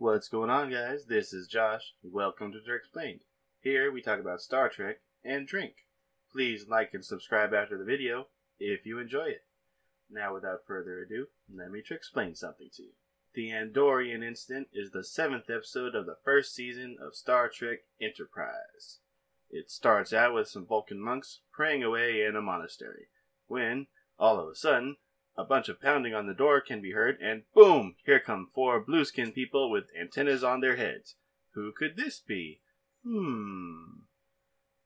What's going on, guys? This is Josh. Welcome to Trek Explained. Here we talk about Star Trek and drink. Please like and subscribe after the video if you enjoy it. Now, without further ado, let me explain something to you. The Andorian Incident is the seventh episode of the first season of Star Trek Enterprise. It starts out with some Vulcan monks praying away in a monastery, when, all of a sudden, a bunch of pounding on the door can be heard, and boom! Here come four blueskin people with antennas on their heads. Who could this be? Hmm.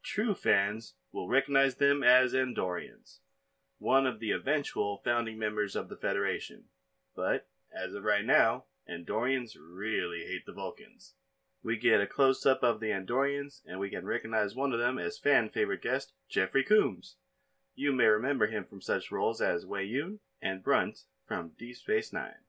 True fans will recognize them as Andorians, one of the eventual founding members of the Federation. But, as of right now, Andorians really hate the Vulcans. We get a close up of the Andorians, and we can recognize one of them as fan favorite guest Jeffrey Combs. You may remember him from such roles as Weyoun and Brunt from Deep Space Nine.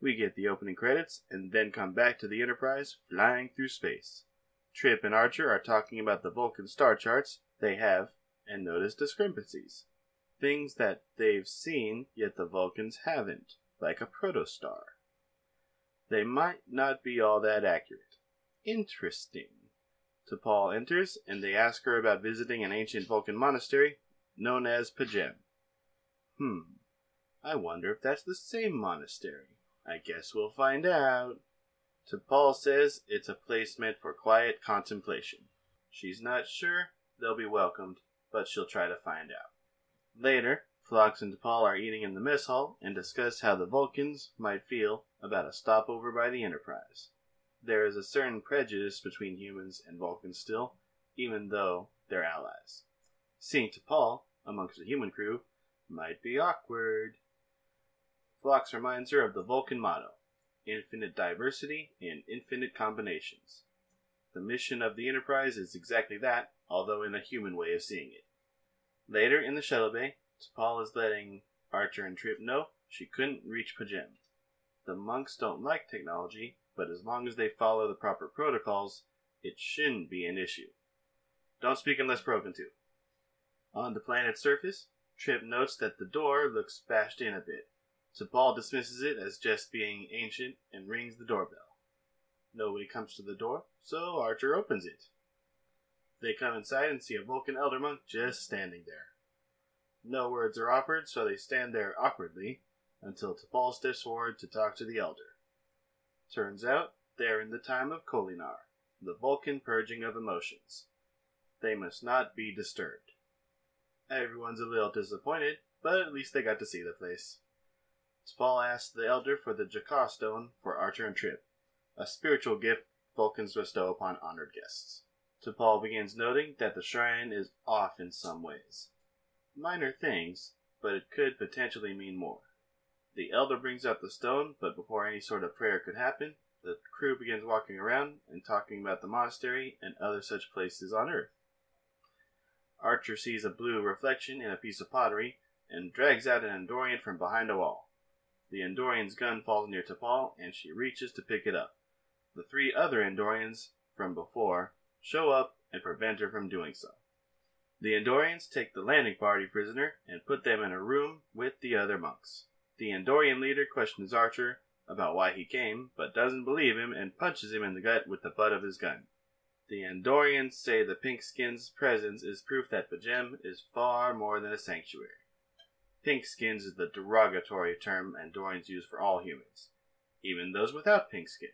We get the opening credits and then come back to the Enterprise flying through space. Trip and Archer are talking about the Vulcan star charts they have and notice discrepancies. Things that they've seen, yet the Vulcans haven't, like a protostar. They might not be all that accurate. Interesting. T'Pol enters, and they ask her about visiting an ancient Vulcan monastery known as P'Jem. Hmm. I wonder if that's the same monastery. I guess we'll find out. T'Pol says it's a place meant for quiet contemplation. She's not sure they'll be welcomed, but she'll try to find out. Later, Phlox and T'Pol are eating in the mess hall and discuss how the Vulcans might feel about a stopover by the Enterprise. There is a certain prejudice between humans and Vulcans still, even though they're allies. Seeing T'Pol amongst the human crew might be awkward. Phlox reminds her of the Vulcan motto infinite diversity and infinite combinations. The mission of the Enterprise is exactly that, although in a human way of seeing it. Later in the shuttle bay, T'Pol is letting Archer and Trip know she couldn't reach P'Jem. The monks don't like technology, but as long as they follow the proper protocols, it shouldn't be an issue. Don't speak unless spoken to. On the planet's surface, Trip notes that the door looks bashed in a bit. T'Pol dismisses it as just being ancient and rings the doorbell. Nobody comes to the door, so Archer opens it. They come inside and see a Vulcan elder monk just standing there. No words are offered, so they stand there awkwardly until T'Pol steps forward to talk to the elder. Turns out they're in the time of Kolinahr, the Vulcan purging of emotions. They must not be disturbed. Everyone's a little disappointed, but at least they got to see the place. T'Pol asks the elder for the J'ka stone for Archer and Trip, a spiritual gift Vulcans bestow upon honored guests. T'Pol begins noting that the shrine is off in some ways. Minor things, but it could potentially mean more. The elder brings out the stone, but before any sort of prayer could happen, the crew begins walking around and talking about the monastery and other such places on Earth. Archer sees a blue reflection in a piece of pottery and drags out an Andorian from behind a wall. The Andorian's gun falls near T'Pol, and she reaches to pick it up. The three other Andorians from before show up and prevent her from doing so. The Andorians take the landing party prisoner and put them in a room with the other monks. The Andorian leader questions Archer about why he came, but doesn't believe him and punches him in the gut with the butt of his gun. The Andorians say the pink skin's presence is proof that P'Jem is far more than a sanctuary. Pink skins is the derogatory term Andorians use for all humans, even those without pink skin.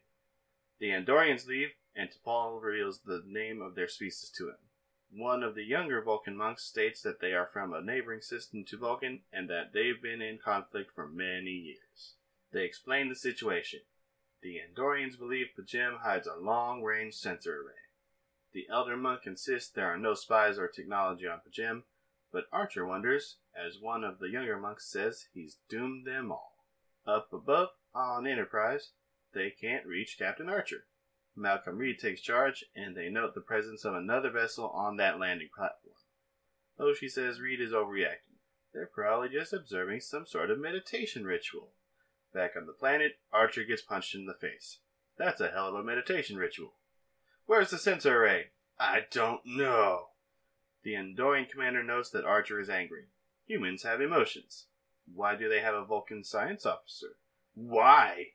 The Andorians leave, and T'Pol reveals the name of their species to him. One of the younger Vulcan monks states that they are from a neighboring system to Vulcan and that they've been in conflict for many years. They explain the situation. The Andorians believe P'Jem hides a long range sensor array. The elder monk insists there are no spies or technology on P'Jem, but Archer wonders, as one of the younger monks says he's doomed them all. Up above, on Enterprise, they can't reach Captain Archer. Malcolm Reed takes charge, and they note the presence of another vessel on that landing platform. Oh, she says Reed is overreacting. They're probably just observing some sort of meditation ritual. Back on the planet, Archer gets punched in the face. That's a hell of a meditation ritual. Where's the sensor array? I don't know. The Andorian commander notes that Archer is angry. Humans have emotions. Why do they have a Vulcan science officer? Why?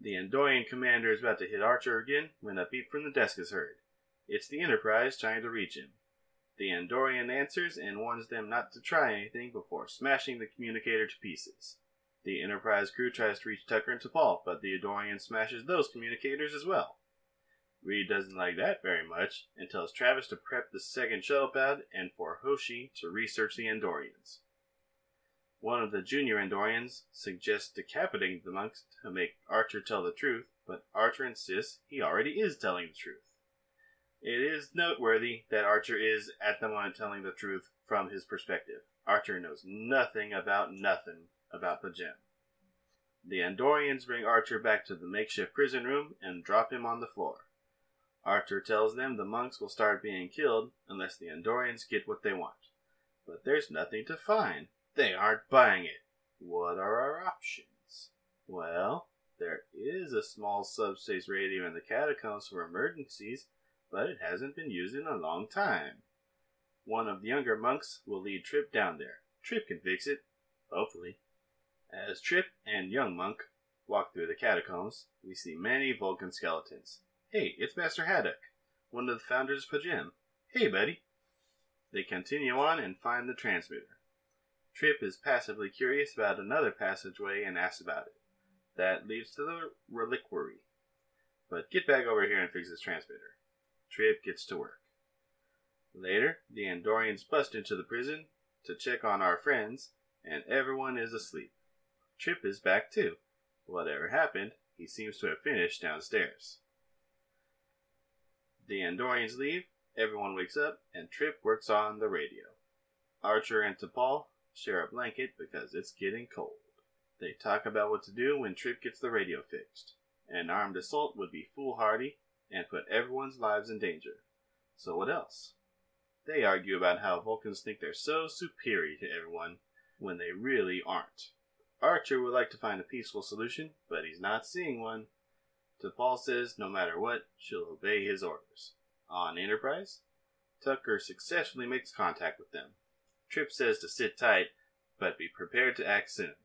The Andorian commander is about to hit Archer again when a beep from the desk is heard. It's the Enterprise trying to reach him. The Andorian answers and warns them not to try anything before smashing the communicator to pieces. The Enterprise crew tries to reach Tucker and T'Pol, but the Andorian smashes those communicators as well. Reed doesn't like that very much and tells Travis to prep the second shuttle pad and for Hoshi to research the Andorians. One of the junior Andorians suggests decapitating the monks to make Archer tell the truth, but Archer insists he already is telling the truth. It is noteworthy that Archer is, at the moment, telling the truth from his perspective. Archer knows nothing about nothing about P'Jem. The Andorians bring Archer back to the makeshift prison room and drop him on the floor. Archer tells them the monks will start being killed unless the Andorians get what they want. But there's nothing to find. They aren't buying it. What are our options? Well, there is a small subspace radio in the catacombs for emergencies, but it hasn't been used in a long time. One of the younger monks will lead Trip down there. Trip can fix it, hopefully. As Trip and young monk walk through the catacombs, we see many Vulcan skeletons. Hey, it's Master Haddock, one of the founders of P'Jem. Hey, buddy. They continue on and find the transmitter. Trip is passively curious about another passageway and asks about it. That leads to the reliquary. But get back over here and fix this transmitter. Trip gets to work. Later, the Andorians bust into the prison to check on our friends, and everyone is asleep. Trip is back too. Whatever happened, he seems to have finished downstairs. The Andorians leave, everyone wakes up, and Trip works on the radio. Archer and T'Pol share a blanket because it's getting cold. They talk about what to do when Trip gets the radio fixed. An armed assault would be foolhardy and put everyone's lives in danger. So what else? They argue about how Vulcans think they're so superior to everyone when they really aren't. Archer would like to find a peaceful solution, but he's not seeing one. T'Pol says no matter what, she'll obey his orders. On Enterprise, Tucker successfully makes contact with them. Trip says to sit tight, but be prepared to act soon.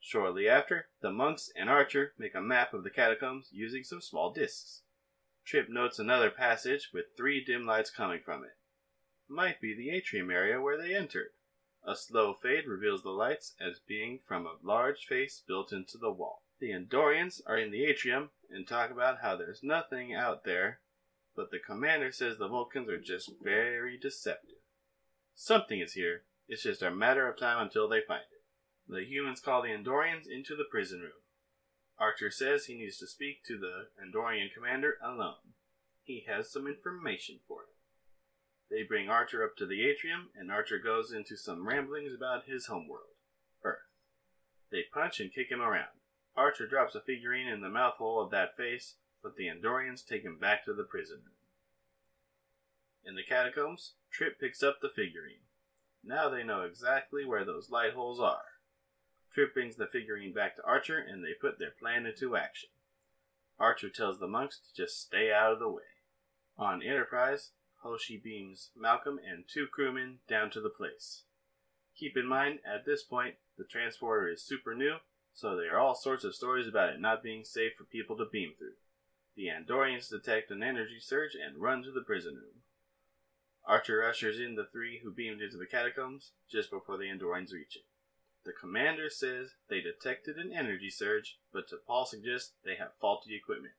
Shortly after, the monks and Archer make a map of the catacombs using some small discs. Trip notes another passage with three dim lights coming from it. Might be the atrium area where they entered. A slow fade reveals the lights as being from a large face built into the wall. The Andorians are in the atrium and talk about how there's nothing out there, but the commander says the Vulcans are just very deceptive. Something is here, it's just a matter of time until they find it. The humans call the Andorians into the prison room. Archer says he needs to speak to the Andorian commander alone. He has some information for him. They bring Archer up to the atrium, and Archer goes into some ramblings about his homeworld, Earth. They punch and kick him around. Archer drops a figurine in the mouth hole of that face, but the Andorians take him back to the prison. In the catacombs, Trip picks up the figurine. Now they know exactly where those light holes are. Trip brings the figurine back to Archer, and they put their plan into action. Archer tells the monks to just stay out of the way. On Enterprise, Hoshi beams Malcolm and two crewmen down to the place. Keep in mind, at this point, the transporter is super new, so there are all sorts of stories about it not being safe for people to beam through. The Andorians detect an energy surge and run to the prison room. Archer ushers in the three who beamed into the catacombs just before the Andorians reach it. The commander says they detected an energy surge, but T'Pol suggests they have faulty equipment.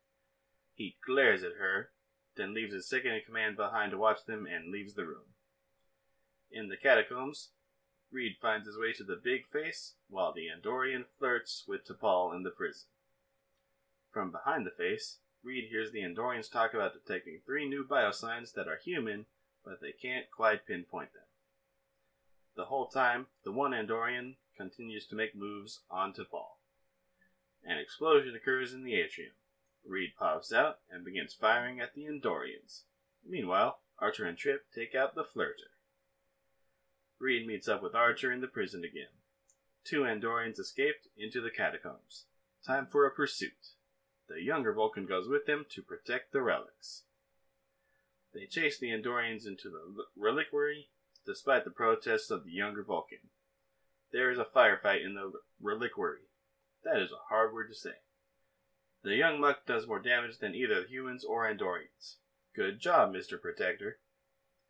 He glares at her, then leaves his second in command behind to watch them and leaves the room. In the catacombs, Reed finds his way to the big face while the Andorian flirts with T'Pol in the prison. From behind the face, Reed hears the Andorians talk about detecting three new biosigns that are human, but they can't quite pinpoint them. The whole time, the one Andorian continues to make moves on T'Pol. An explosion occurs in the atrium. Reed pops out and begins firing at the Andorians. Meanwhile, Archer and Trip take out the flirter. Reed meets up with Archer in the prison again. Two Andorians escaped into the catacombs. Time for a pursuit. The younger Vulcan goes with them to protect the relics. They chase the Andorians into the reliquary despite the protests of the younger Vulcan. There is a firefight in the reliquary. That is a hard word to say. The young muck does more damage than either humans or Andorians. Good job, Mr. Protector.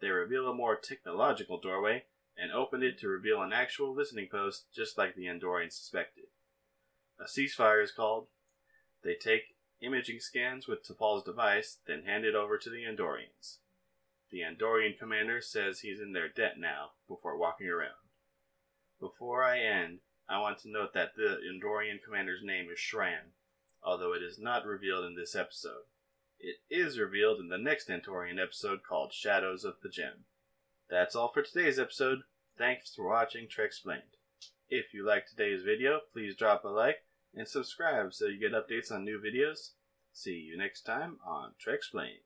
They reveal a more technological doorway and opened it to reveal an actual listening post just like the Andorians suspected. A ceasefire is called. They take imaging scans with T'Pol's device, then hand it over to the Andorians. The Andorian commander says he's in their debt now before walking around. Before I end, I want to note that the Andorian commander's name is Shran, although it is not revealed in this episode. It is revealed in the next Andorian episode called Shadows of P'Jem. That's all for today's episode. Thanks for watching Trek Explained. If you liked today's video, please drop a like and subscribe so you get updates on new videos. See you next time on Trek Explained.